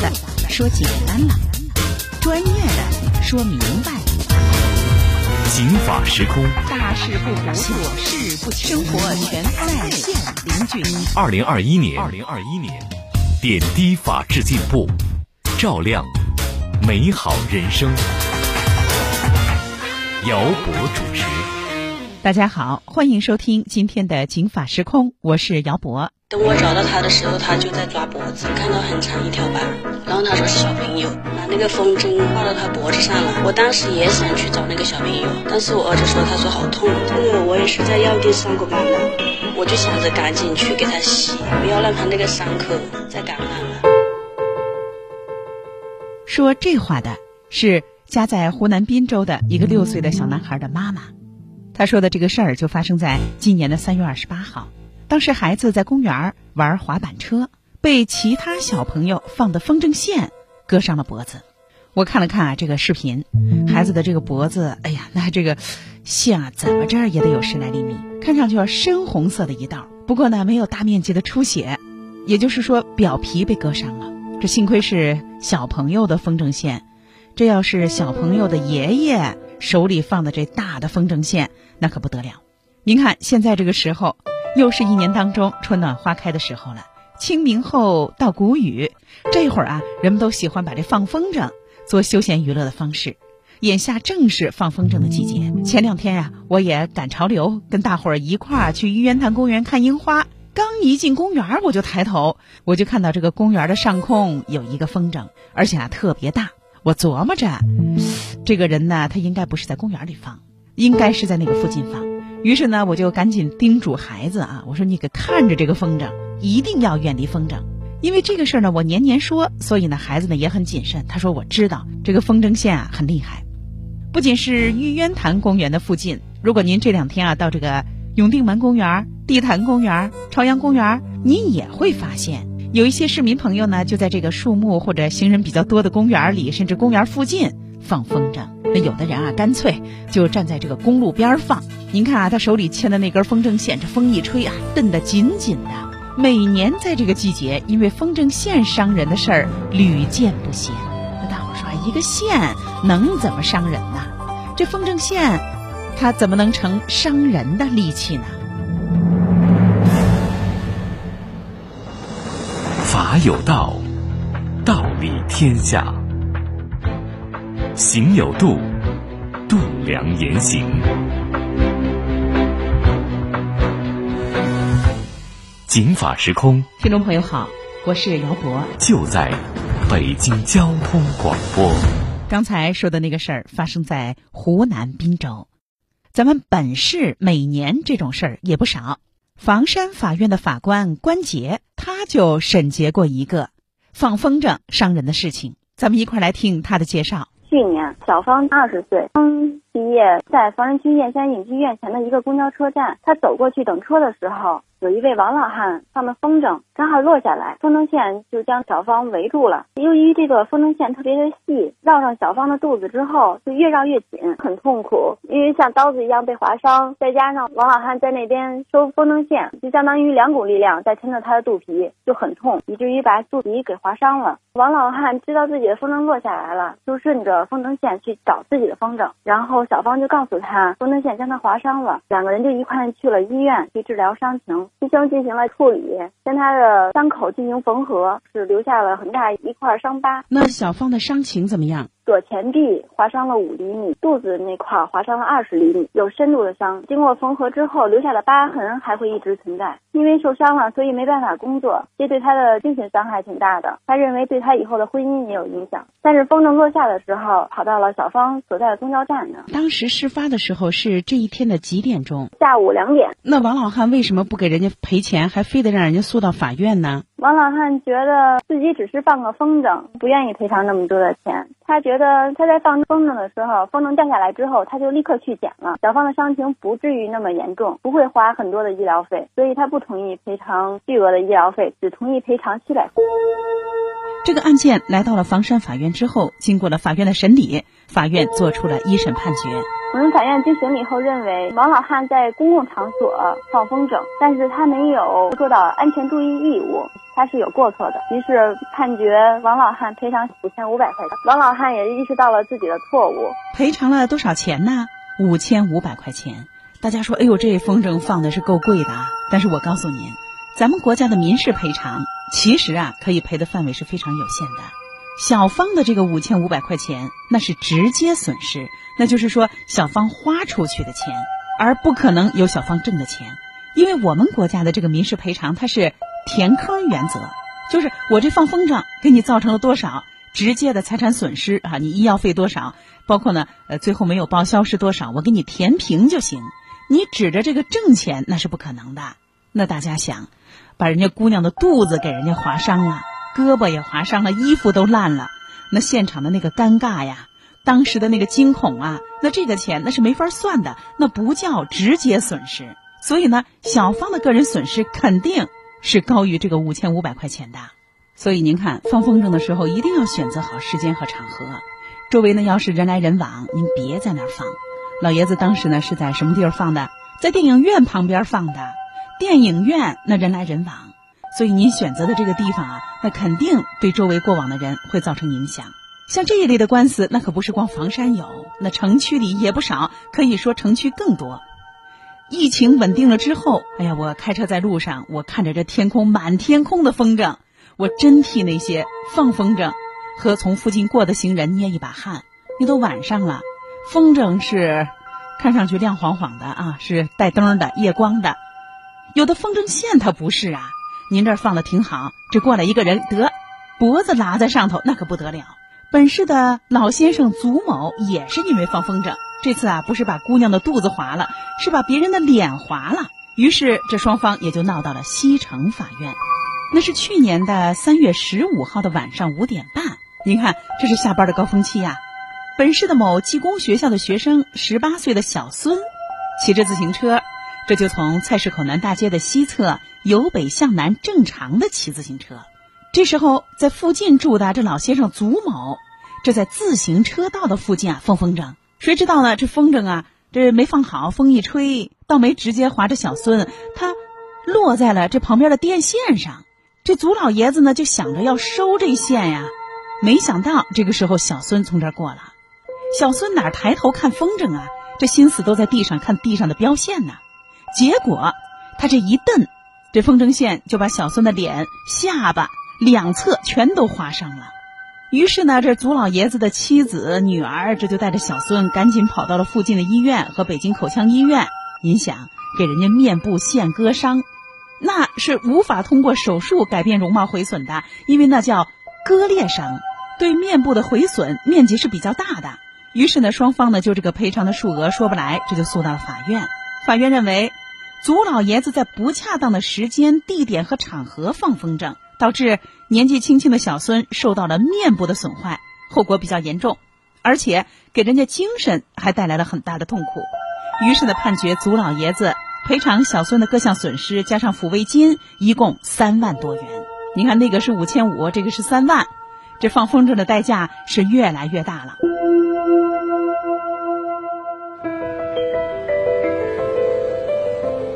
的说简单了，专业的说明白了。警法时空，大事不糊涂，小事不生活全在线零距离。二零二一年，二零二一年，点滴法治进步，照亮美好人生。姚博主持。大家好，欢迎收听今天的警法时空，我是姚博。等我找到他的时候，他就在抓脖子，看到很长一条疤，然后他说是小朋友，把那个风筝挂到他脖子上了。我当时也想去找那个小朋友，但是我儿子说，他说好痛。这个我也是在药店上过班的，我就想着赶紧去给他洗，不要让他那个伤口再感染了。说这话的是家在湖南滨州的一个六岁的小男孩的妈妈。他说的这个事儿就发生在今年的三月二十八号。当时孩子在公园玩滑板车，被其他小朋友放的风筝线割伤了脖子。我看了看啊这个视频，孩子的这个脖子，哎呀，那这个线啊怎么着也得有十来厘米，看上去深红色的一道。不过呢，没有大面积的出血，也就是说表皮被割伤了。这幸亏是小朋友的风筝线，这要是小朋友的爷爷手里放的这大的风筝线，那可不得了。您看现在这个时候。又是一年当中春暖花开的时候了，清明后到谷雨，这会儿啊，人们都喜欢把这放风筝做休闲娱乐的方式。眼下正是放风筝的季节。前两天呀，我也赶潮流，跟大伙儿一块儿去玉渊潭公园看樱花。刚一进公园，我就抬头，我就看到这个公园的上空有一个风筝，而且啊特别大。我琢磨着，这个人呢，他应该不是在公园里放，应该是在那个附近放。于是呢，我就赶紧叮嘱孩子啊，我说你可看着这个风筝，一定要远离风筝，因为这个事儿呢，我年年说，所以呢，孩子呢也很谨慎。他说我知道这个风筝线啊很厉害，不仅是玉渊潭公园的附近，如果您这两天啊到这个永定门公园、地坛公园、朝阳公园，您也会发现有一些市民朋友呢就在这个树木或者行人比较多的公园里，甚至公园附近放风筝。那有的人啊，干脆就站在这个公路边放。您看啊，他手里牵的那根风筝线，这风一吹啊，蹬得紧紧的。每年在这个季节，因为风筝线伤人的事儿屡见不鲜。那大伙说，一个线能怎么伤人呢？这风筝线，它怎么能成伤人的利器呢？法有道，道理天下；行有度，度量言行。警法时空，听众朋友好，我是姚博，就在北京交通广播。刚才说的那个事儿发生在湖南滨州，咱们本市每年这种事儿也不少。房山法院的法官关杰，他就审结过一个放风筝伤人的事情，咱们一块儿来听他的介绍。去年，小芳二十岁，嗯毕业，在房山区燕山影剧院前的一个公交车站，他走过去等车的时候。有一位王老汉放的风筝正好落下来，风筝线就将小芳围住了。由于这个风筝线特别的细，绕上小芳的肚子之后，就越绕越紧，很痛苦，因为像刀子一样被划伤。再加上王老汉在那边收风筝线，就相当于两股力量在撑着他的肚皮，就很痛，以至于把肚皮给划伤了。王老汉知道自己的风筝落下来了，就顺着风筝线去找自己的风筝，然后小芳就告诉他，风筝线将他划伤了，两个人就一块去了医院去治疗伤情。医生进行了处理，将他的伤口进行缝合，是留下了很大一块伤疤。那小芳的伤情怎么样？左前臂划伤了五厘米，肚子那块划伤了二十厘米，有深度的伤。经过缝合之后，留下的疤痕还会一直存在。因为受伤了，所以没办法工作，这对他的精神伤害挺大的。他认为对他以后的婚姻也有影响。但是风筝落下的时候，跑到了小芳所在的公交站呢。当时事发的时候是这一天的几点钟？下午两点。那王老汉为什么不给人家赔钱，还非得让人家诉到法院呢？王老汉觉得自己只是放个风筝，不愿意赔偿那么多的钱。他觉得他在放风筝的时候，风筝掉下来之后，他就立刻去捡了。小芳的伤情不至于那么严重，不会花很多的医疗费，所以他不同意赔偿巨额的医疗费，只同意赔偿七百。这个案件来到了房山法院之后，经过了法院的审理，法院做出了一审判决。我们法院经审理后认为，王老汉在公共场所放风筝，但是他没有做到安全注意义务，他是有过错的。于是判决王老汉赔偿五千五百块钱。王老汉也意识到了自己的错误，赔偿了多少钱呢？五千五百块钱。大家说，哎呦，这风筝放的是够贵的啊！但是我告诉您，咱们国家的民事赔偿其实啊，可以赔的范围是非常有限的。小芳的这个五千五百块钱，那是直接损失，那就是说小芳花出去的钱，而不可能有小芳挣的钱。因为我们国家的这个民事赔偿，它是填坑原则，就是我这放风筝给你造成了多少直接的财产损失啊，你医药费多少，包括呢，呃，最后没有报销是多少，我给你填平就行。你指着这个挣钱，那是不可能的。那大家想，把人家姑娘的肚子给人家划伤了。胳膊也划伤了，衣服都烂了，那现场的那个尴尬呀，当时的那个惊恐啊，那这个钱那是没法算的，那不叫直接损失。所以呢，小芳的个人损失肯定是高于这个五千五百块钱的。所以您看，放风筝的时候一定要选择好时间和场合，周围呢要是人来人往，您别在那儿放。老爷子当时呢是在什么地儿放的？在电影院旁边放的。电影院那人来人往。所以您选择的这个地方啊，那肯定对周围过往的人会造成影响。像这一类的官司，那可不是光房山有，那城区里也不少，可以说城区更多。疫情稳定了之后，哎呀，我开车在路上，我看着这天空满天空的风筝，我真替那些放风筝和从附近过的行人捏一把汗。你都晚上了，风筝是看上去亮晃晃的啊，是带灯的、夜光的，有的风筝线它不是啊。您这儿放的挺好，这过来一个人得脖子拉在上头，那可不得了。本市的老先生祖某也是因为放风筝，这次啊不是把姑娘的肚子划了，是把别人的脸划了。于是这双方也就闹到了西城法院。那是去年的三月十五号的晚上五点半。您看，这是下班的高峰期呀。本市的某技工学校的学生，十八岁的小孙，骑着自行车。这就从菜市口南大街的西侧由北向南正常的骑自行车，这时候在附近住的这老先生祖某，这在自行车道的附近啊放风筝，谁知道呢？这风筝啊，这没放好，风一吹，倒没直接划着小孙，他落在了这旁边的电线上。这祖老爷子呢就想着要收这线呀，没想到这个时候小孙从这儿过了，小孙哪抬头看风筝啊？这心思都在地上看地上的标线呢。结果，他这一蹬，这风筝线就把小孙的脸、下巴两侧全都划伤了。于是呢，这祖老爷子的妻子、女儿这就带着小孙赶紧跑到了附近的医院和北京口腔医院。您想，给人家面部线割伤，那是无法通过手术改变容貌毁损的，因为那叫割裂伤，对面部的毁损面积是比较大的。于是呢，双方呢就这个赔偿的数额说不来，这就诉到了法院。法院认为。祖老爷子在不恰当的时间、地点和场合放风筝，导致年纪轻轻的小孙受到了面部的损坏，后果比较严重，而且给人家精神还带来了很大的痛苦。于是呢，判决祖老爷子赔偿小孙的各项损失，加上抚慰金，一共三万多元。你看，那个是五千五，这个是三万，这放风筝的代价是越来越大了。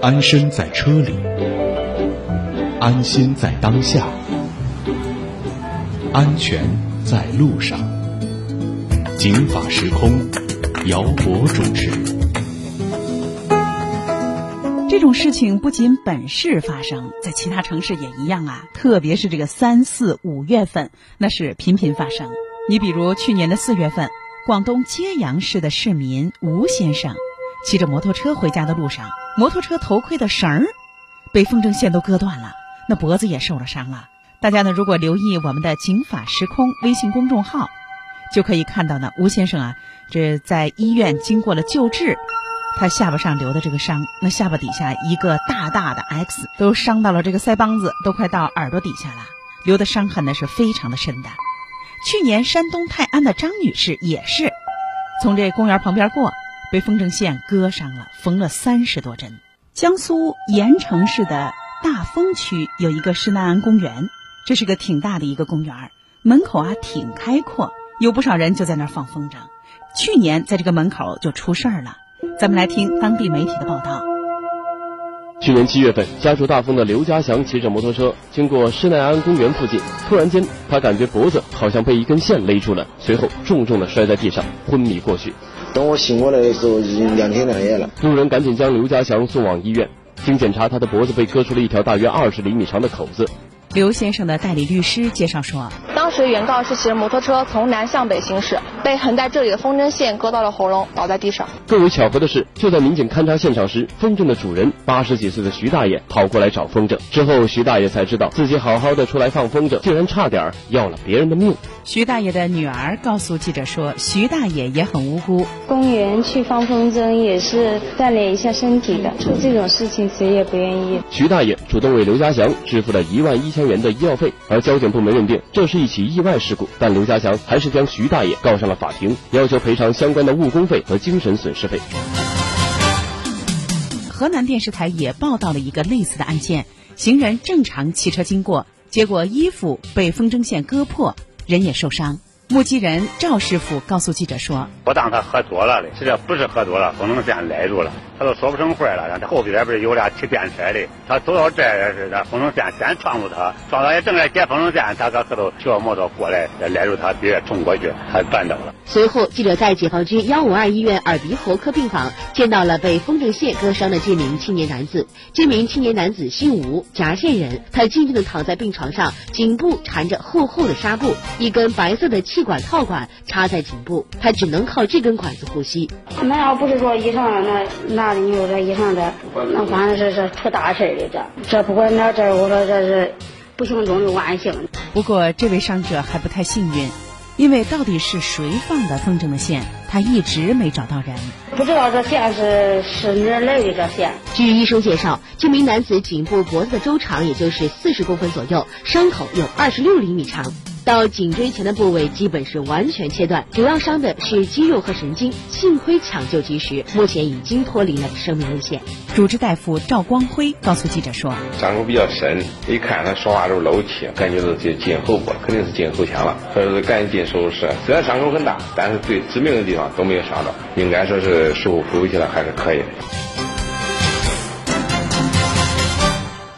安身在车里，安心在当下，安全在路上。警法时空，姚博主持。这种事情不仅本市发生，在其他城市也一样啊。特别是这个三四五月份，那是频频发生。你比如去年的四月份，广东揭阳市的市民吴先生。骑着摩托车回家的路上，摩托车头盔的绳儿被风筝线都割断了，那脖子也受了伤了。大家呢，如果留意我们的“警法时空”微信公众号，就可以看到呢，吴先生啊，这在医院经过了救治，他下巴上留的这个伤，那下巴底下一个大大的 X，都伤到了这个腮帮子，都快到耳朵底下了，留的伤痕呢是非常的深的。去年山东泰安的张女士也是从这公园旁边过。被风筝线割伤了，缝了三十多针。江苏盐城市的大丰区有一个施耐庵公园，这是个挺大的一个公园，门口啊挺开阔，有不少人就在那儿放风筝。去年在这个门口就出事儿了。咱们来听当地媒体的报道。去年七月份，家住大丰的刘家祥骑着摩托车经过施耐庵公园附近，突然间他感觉脖子好像被一根线勒住了，随后重重的摔在地上，昏迷过去。等我醒过来的时候，已经两天两夜了。路人赶紧将刘家祥送往医院，经检查，他的脖子被割出了一条大约二十厘米长的口子。刘先生的代理律师介绍说，当时原告是骑着摩托车从南向北行驶，被横在这里的风筝线割到了喉咙，倒在地上。更为巧合的是，就在民警勘查现场时，风筝的主人八十几岁的徐大爷跑过来找风筝。之后，徐大爷才知道自己好好的出来放风筝，竟然差点要了别人的命。徐大爷的女儿告诉记者说，徐大爷也很无辜，公园去放风筝也是锻炼一下身体的，做这种事情谁也不愿意。徐大爷主动为刘家祥支付了一万一千元的医药费，而交警部门认定这是一起意外事故，但刘家祥还是将徐大爷告上了法庭，要求赔偿相关的误工费和精神损失费。河南电视台也报道了一个类似的案件，行人正常骑车经过，结果衣服被风筝线割破。人也受伤。目击人赵师傅告诉记者说：“我当他喝多了的，实际上不是喝多了，风筝线勒住了，他都说不成话了。然后后边不是有俩骑电车的，他走到这儿是的，风筝线先撞住他，撞到也正在解风筝线，他搁后头骑摩托过来，勒住他，直接冲过去，他绊倒了。”随后，记者在解放军幺五二医院耳鼻喉科病房见到了被风筝线割伤的这名青年男子。这名青年男子姓吴，夹县人，他静静的躺在病床上，颈部缠着厚厚的纱布，一根白色的气管套管插在颈部，他只能靠这根管子呼吸。那要不是说医生那那的，你说这医生这那反正是是出大事的这，这不管那这我说这是不幸中的万幸。不过这位伤者还不太幸运。因为到底是谁放的风筝的线，他一直没找到人。不知道这线是是哪儿来的这线。据医生介绍，这名男子颈部脖子的周长也就是四十公分左右，伤口有二十六厘米长。到颈椎前的部位基本是完全切断，主要伤的是肌肉和神经。幸亏抢救及时，目前已经脱离了生命危险。主治大夫赵光辉告诉记者说：“伤口比较深，一看他说话都是漏气，感觉到就进喉部，肯定是进喉腔了，所以说赶紧进手术室。虽然伤口很大，但是最致命的地方都没有伤到，应该说是术后恢复起来还是可以的。”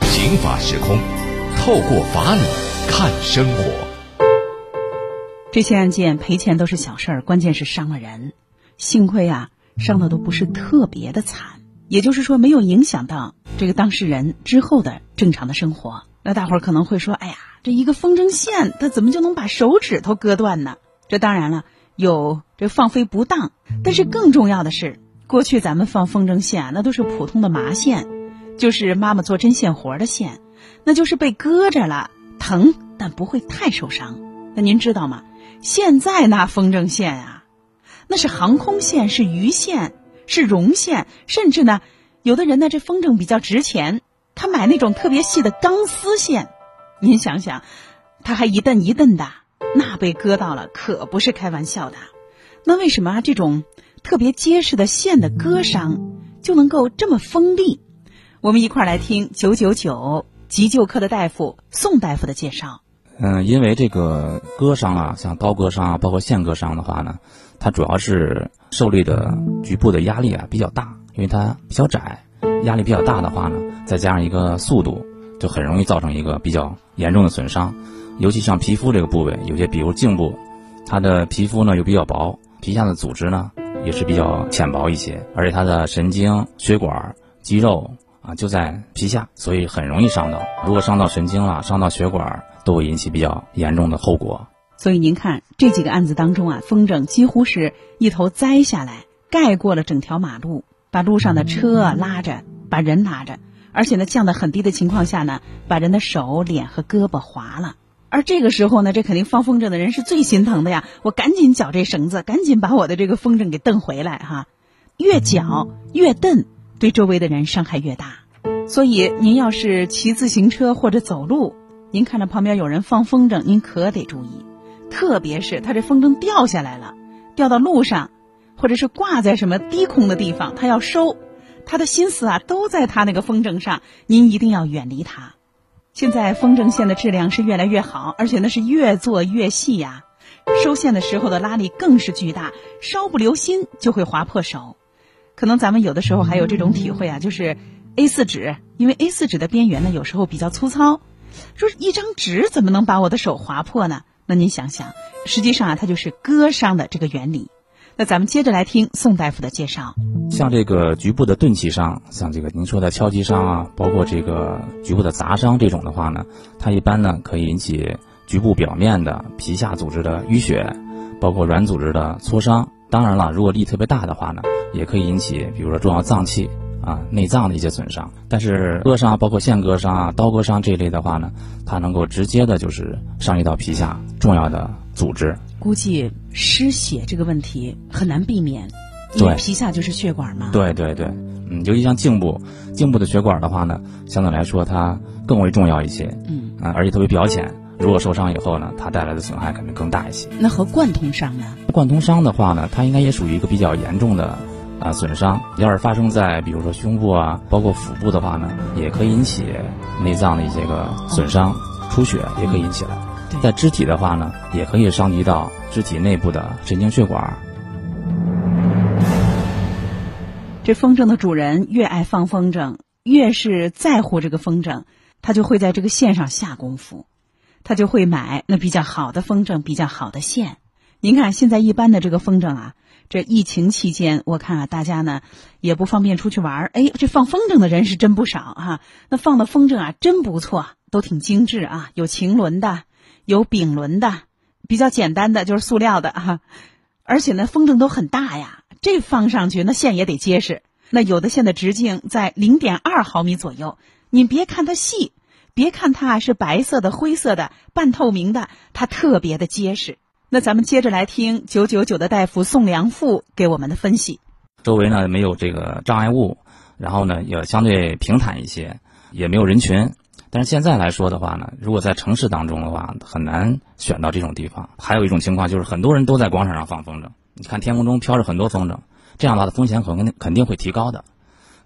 刑法时空，透过法理看生活。这些案件赔钱都是小事儿，关键是伤了人。幸亏啊，伤的都不是特别的惨，也就是说没有影响到这个当事人之后的正常的生活。那大伙儿可能会说：“哎呀，这一个风筝线，它怎么就能把手指头割断呢？”这当然了，有这放飞不当，但是更重要的是，过去咱们放风筝线那都是普通的麻线，就是妈妈做针线活的线，那就是被割着了，疼但不会太受伤。那您知道吗？现在那风筝线啊，那是航空线，是鱼线，是绒线，甚至呢，有的人呢，这风筝比较值钱，他买那种特别细的钢丝线。您想想，他还一蹬一蹬的，那被割到了，可不是开玩笑的。那为什么这种特别结实的线的割伤就能够这么锋利？我们一块儿来听九九九急救科的大夫宋大夫的介绍。嗯，因为这个割伤啊，像刀割伤啊，包括线割伤的话呢，它主要是受力的局部的压力啊比较大，因为它比较窄，压力比较大的话呢，再加上一个速度，就很容易造成一个比较严重的损伤。尤其像皮肤这个部位，有些比如颈部，它的皮肤呢又比较薄，皮下的组织呢也是比较浅薄一些，而且它的神经、血管、肌肉啊就在皮下，所以很容易伤到。如果伤到神经了，伤到血管。都会引起比较严重的后果，所以您看这几个案子当中啊，风筝几乎是一头栽下来，盖过了整条马路，把路上的车拉着，把人拉着，而且呢降得很低的情况下呢，把人的手、脸和胳膊划了。而这个时候呢，这肯定放风筝的人是最心疼的呀，我赶紧绞这绳子，赶紧把我的这个风筝给蹬回来哈。越绞越蹬，对周围的人伤害越大。所以您要是骑自行车或者走路。您看着旁边有人放风筝，您可得注意，特别是他这风筝掉下来了，掉到路上，或者是挂在什么低空的地方，他要收，他的心思啊都在他那个风筝上，您一定要远离他。现在风筝线的质量是越来越好，而且那是越做越细呀，收线的时候的拉力更是巨大，稍不留心就会划破手。可能咱们有的时候还有这种体会啊，就是 A 四纸，因为 A 四纸的边缘呢有时候比较粗糙，说一张纸怎么能把我的手划破呢？那您想想，实际上啊，它就是割伤的这个原理。那咱们接着来听宋大夫的介绍。像这个局部的钝器伤，像这个您说的敲击伤啊，包括这个局部的砸伤这种的话呢，它一般呢可以引起局部表面的皮下组织的淤血，包括软组织的挫伤。当然了，如果力特别大的话呢，也可以引起比如说重要脏器啊、内脏的一些损伤。但是割伤，包括线割伤啊、刀割伤这一类的话呢，它能够直接的就是伤及到皮下重要的组织。估计失血这个问题很难避免，因为对皮下就是血管嘛。对对对，嗯，尤其像颈部，颈部的血管的话呢，相对来说它更为重要一些，嗯，啊，而且特别表浅。如果受伤以后呢，它带来的损害肯定更大一些。那和贯通伤呢？贯通伤的话呢，它应该也属于一个比较严重的啊损伤。要是发生在比如说胸部啊，包括腹部的话呢，也可以引起内脏的一些个损伤，出血也可以引起来。在肢体的话呢，也可以伤及到肢体内部的神经血管。这风筝的主人越爱放风筝，越是在乎这个风筝，他就会在这个线上下功夫，他就会买那比较好的风筝，比较好的线。您看现在一般的这个风筝啊，这疫情期间，我看啊大家呢也不方便出去玩儿，哎，这放风筝的人是真不少哈、那放的风筝啊真不错，都挺精致啊，有晴纶的，有丙纶的，比较简单的就是塑料的哈、而且呢风筝都很大呀，这放上去那线也得结实。那有的线的直径在零点二毫米左右，你别看它细，别看它是白色的、灰色的、半透明的，它特别的结实。那咱们接着来听九九九的大夫宋良富给我们的分析。周围呢没有这个障碍物，然后呢也相对平坦一些，也没有人群。但是现在来说的话呢，如果在城市当中的话，很难选到这种地方。还有一种情况就是很多人都在广场上放风筝，你看天空中飘着很多风筝，这样的话的风险可能肯定会提高的。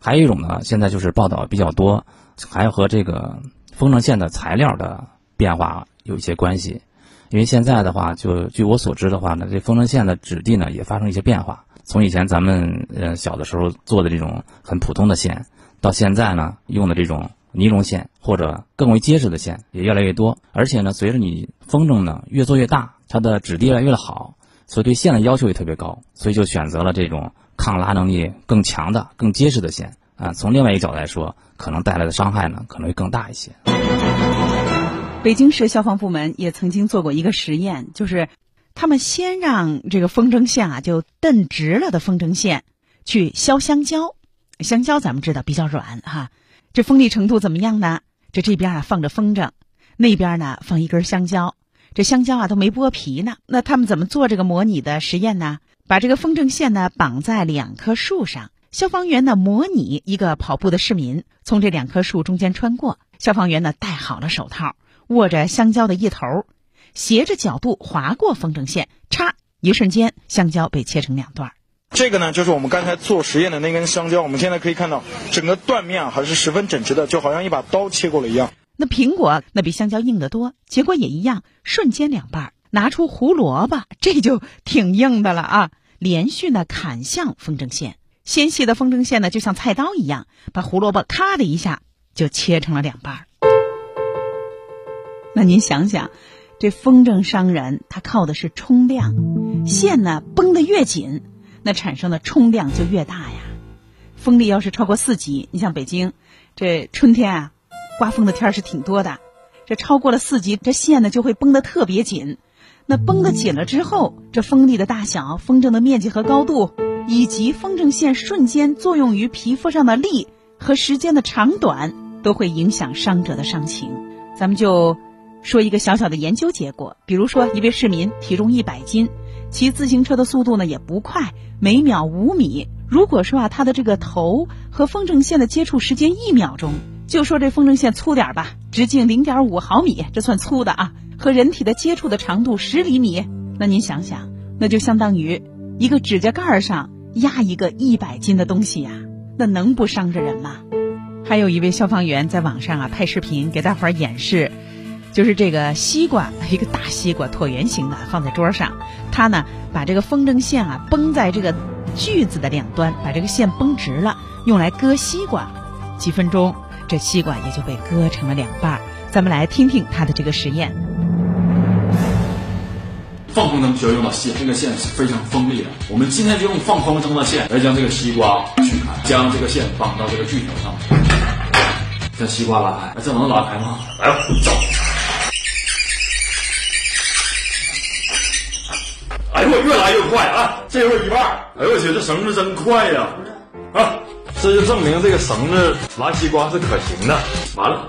还有一种呢，现在就是报道比较多，还和这个风筝线的材料的变化有一些关系。因为现在的话，就据我所知的话呢，这风筝线的质地呢也发生一些变化。从以前咱们呃小的时候做的这种很普通的线，到现在呢用的这种尼龙线或者更为结实的线也越来越多。而且呢，随着你风筝呢越做越大，它的质地越来越好，所以对线的要求也特别高，所以就选择了这种抗拉能力更强的、更结实的线啊。从另外一个角度来说，可能带来的伤害呢可能会更大一些。北京市消防部门也曾经做过一个实验，就是他们先让这个风筝线啊就蹬直了的风筝线去削香蕉，香蕉咱们知道比较软哈，这锋利程度怎么样呢？这这边啊放着风筝，那边呢放一根香蕉，这香蕉啊都没剥皮呢。那他们怎么做这个模拟的实验呢？把这个风筝线呢绑在两棵树上，消防员呢模拟一个跑步的市民从这两棵树中间穿过，消防员呢戴好了手套。握着香蕉的一头，斜着角度划过风筝线，嚓！一瞬间，香蕉被切成两段。这个呢，就是我们刚才做实验的那根香蕉。我们现在可以看到，整个断面啊还是十分整齐的，就好像一把刀切过了一样。那苹果那比香蕉硬得多，结果也一样，瞬间两半。拿出胡萝卜，这就挺硬的了啊！连续呢砍向风筝线，纤细的风筝线呢就像菜刀一样，把胡萝卜咔的一下就切成了两半。那您想想，这风筝伤人，它靠的是冲量，线呢绷得越紧，那产生的冲量就越大呀。风力要是超过四级，你像北京，这春天啊，刮风的天儿是挺多的，这超过了四级，这线呢就会绷得特别紧。那绷得紧了之后，这风力的大小、风筝的面积和高度，以及风筝线瞬间作用于皮肤上的力和时间的长短，都会影响伤者的伤情。咱们就。说一个小小的研究结果，比如说一位市民体重一百斤，骑自行车的速度呢也不快，每秒五米。如果说啊他的这个头和风筝线的接触时间一秒钟，就说这风筝线粗点吧，直径零点五毫米，这算粗的啊，和人体的接触的长度十厘米，那您想想，那就相当于一个指甲盖儿上压一个一百斤的东西呀、那能不伤着人吗？还有一位消防员在网上啊拍视频给大伙儿演示。就是这个西瓜，一个大西瓜，椭圆形的，放在桌上。他呢，把这个风筝线啊绷在这个锯子的两端，把这个线绷直了，用来割西瓜。几分钟，这西瓜也就被割成了两半。咱们来听听他的这个实验。放风筝需要用到线，这个线是非常锋利的。我们今天就用放风筝的线来将这个西瓜锯开，将这个线绑到这个锯条上，将西瓜拉开。这能拉开吗？来吧，走。越来越快啊！这会儿一半。哎呦我去，这绳子真快呀！啊，这就证明这个绳子拉西瓜是可行的。完了。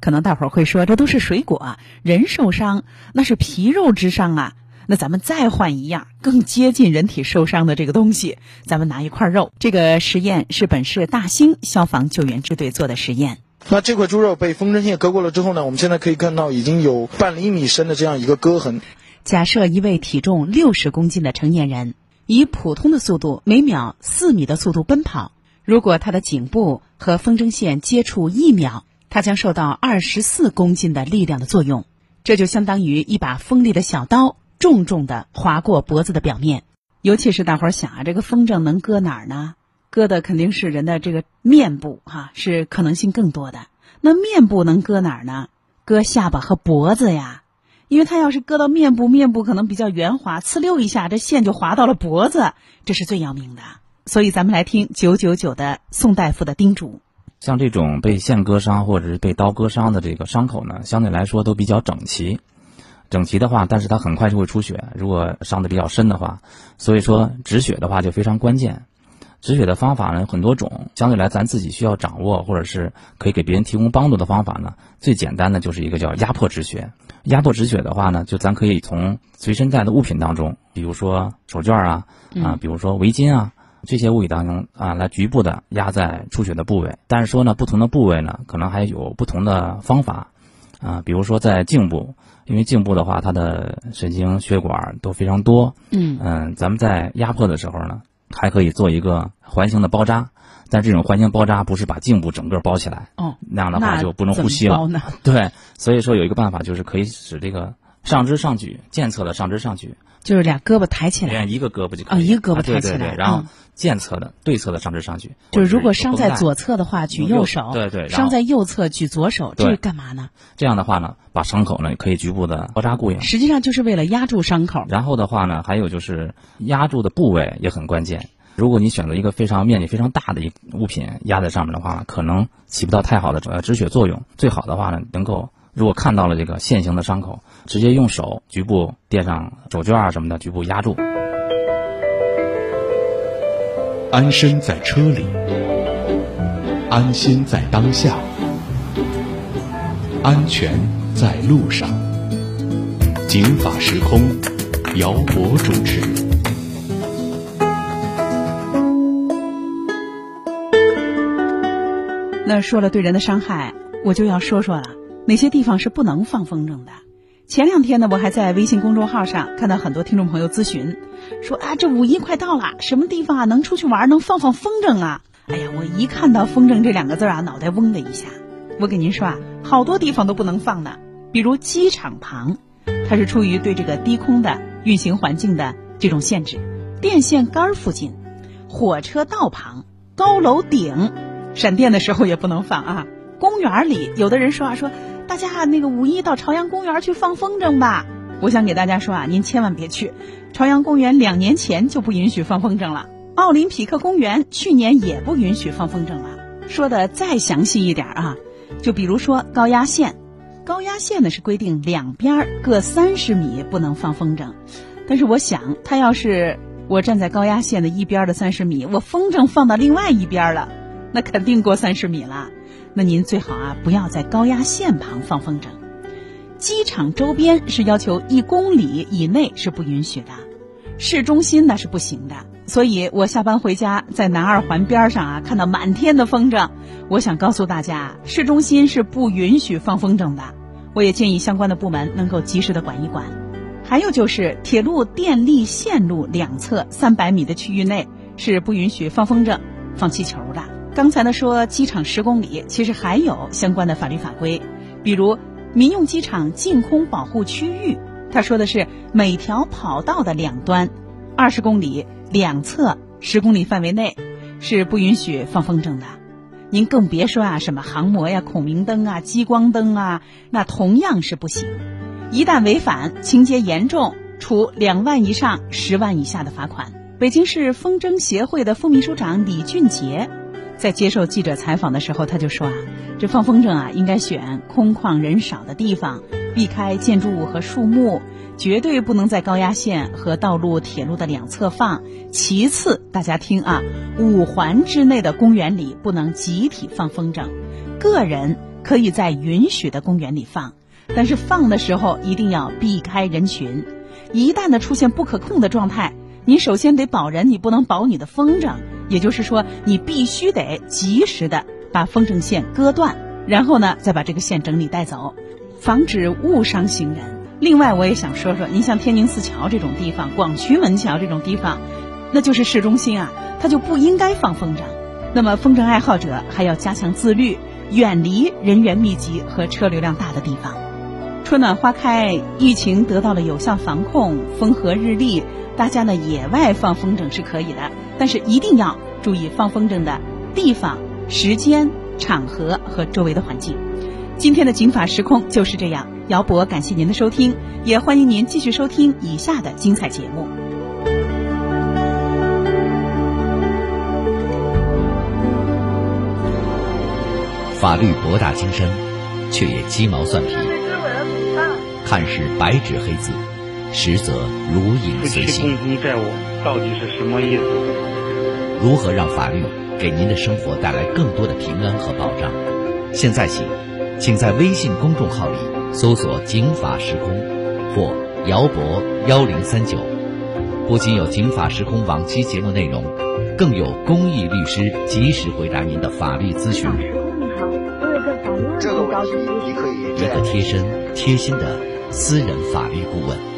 可能大伙儿会说，这都是水果，人受伤那是皮肉之伤啊。那咱们再换一样更接近人体受伤的这个东西，咱们拿一块肉。这个实验是本市大兴消防救援支队做的实验。那这块猪肉被风筝线割过了之后呢？我们现在可以看到已经有半厘米深的这样一个割痕。假设一位体重六十公斤的成年人，以普通的速度每秒四米的速度奔跑，如果他的颈部和风筝线接触一秒。他将受到二十四公斤的力量的作用，这就相当于一把锋利的小刀重重的划过脖子的表面。尤其是大伙儿想啊，这个风筝能搁哪儿呢？搁的肯定是人的这个面部，哈，是可能性更多的。那面部能搁哪儿呢？搁下巴和脖子呀，因为它要是割到面部，面部可能比较圆滑，呲溜一下，这线就划到了脖子，这是最要命的。所以咱们来听九九九的宋大夫的叮嘱。像这种被线割伤或者是被刀割伤的这个伤口呢，相对来说都比较整齐。整齐的话，但是它很快就会出血。如果伤的比较深的话，所以说止血的话就非常关键。止血的方法呢有很多种，相对来咱自己需要掌握或者是可以给别人提供帮助的方法呢，最简单的就是一个叫压迫止血。压迫止血的话呢，就咱可以从随身带的物品当中，比如说手绢啊，啊，比如说围巾啊。这些物体当中啊，来局部的压在出血的部位，但是说呢，不同的部位呢，可能还有不同的方法，啊，比如说在颈部，因为颈部的话，它的神经血管都非常多，嗯嗯，咱们在压迫的时候呢，还可以做一个环形的包扎，但这种环形包扎不是把颈部整个包起来，哦，那样的话就不能呼吸了，对，所以说有一个办法就是可以使这个上肢上举，健侧的上肢上举。就是俩胳膊抬起来，一个胳膊就可以。啊，一个胳膊抬起来，对对对，然后健侧的、对侧的上肢上举。就是如果伤在左侧的话，举右手；对对，伤在右侧举左手。这是干嘛呢？这样的话呢，把伤口呢可以局部的包扎固定。实际上就是为了压住伤口。然后的话呢，还有就是压住的部位也很关键。如果你选择一个非常面积非常大的一物品压在上面的话，可能起不到太好的止血作用。最好的话呢，能够。如果看到了这个线形的伤口，直接用手局部垫上手绢啊什么的，局部压住。安身在车里，安心在当下，安全在路上。警法时空，姚博主持。那说了对人的伤害，我就要说说了。哪些地方是不能放风筝的？前两天呢，我还在微信公众号上看到很多听众朋友咨询，说啊，这五一快到了，什么地方啊能出去玩，能放放风筝啊？哎呀，我一看到“风筝”这两个字啊，脑袋嗡的一下。我跟您说啊，好多地方都不能放呢，比如机场旁，它是出于对这个低空的运行环境的这种限制；电线杆附近、火车道旁、高楼顶，闪电的时候也不能放啊。公园里，有的人说啊，说大家那个五一到朝阳公园去放风筝吧。我想给大家说啊，您千万别去，朝阳公园两年前就不允许放风筝了，奥林匹克公园去年也不允许放风筝了。说的再详细一点啊，就比如说高压线，高压线呢是规定两边各三十米不能放风筝，但是我想，他要是我站在高压线的一边的三十米，我风筝放到另外一边了，那肯定过三十米了。那您最好啊，不要在高压线旁放风筝。机场周边是要求一公里以内是不允许的，市中心那是不行的。所以我下班回家，在南二环边上啊，看到满天的风筝，我想告诉大家，市中心是不允许放风筝的。我也建议相关的部门能够及时的管一管。还有就是铁路电力线路两侧三百米的区域内是不允许放风筝、放气球的。刚才呢说机场十公里，其实还有相关的法律法规，比如民用机场净空保护区域，他说的是每条跑道的两端，二十公里两侧十公里范围内是不允许放风筝的。您更别说啊，什么航模呀、孔明灯啊、激光灯啊，那同样是不行。一旦违反，情节严重，处两万以上十万以下的罚款。北京市风筝协会的副秘书长李俊杰。在接受记者采访的时候，他就说啊，这放风筝啊，应该选空旷人少的地方，避开建筑物和树木，绝对不能在高压线和道路、铁路的两侧放。其次，大家听啊，五环之内的公园里不能集体放风筝，个人可以在允许的公园里放，但是放的时候一定要避开人群。一旦的出现不可控的状态，你首先得保人，你不能保你的风筝。也就是说，你必须得及时的把风筝线割断，然后呢，再把这个线整理带走，防止误伤行人。另外，我也想说说，您像天宁寺桥这种地方，广渠门桥这种地方，那就是市中心啊，它就不应该放风筝。那么，风筝爱好者还要加强自律，远离人员密集和车流量大的地方。春暖花开，疫情得到了有效防控，风和日丽。大家呢，野外放风筝是可以的，但是一定要注意放风筝的地方、时间、场合和周围的环境。今天的《警法时空》就是这样。姚博，感谢您的收听，也欢迎您继续收听以下的精彩节目。法律博大精深，却也鸡毛蒜皮，看似白纸黑字。实则如影随形。共同债务到底是什么意思？如何让法律给您的生活带来更多的平安和保障？现在起，请在微信公众号里搜索“警法时空”或“姚博幺零三九”，不仅有“警法时空”往期节目内容，更有公益律师及时回答您的法律咨询。这个问题你可以一个贴身、贴心的私人法律顾问。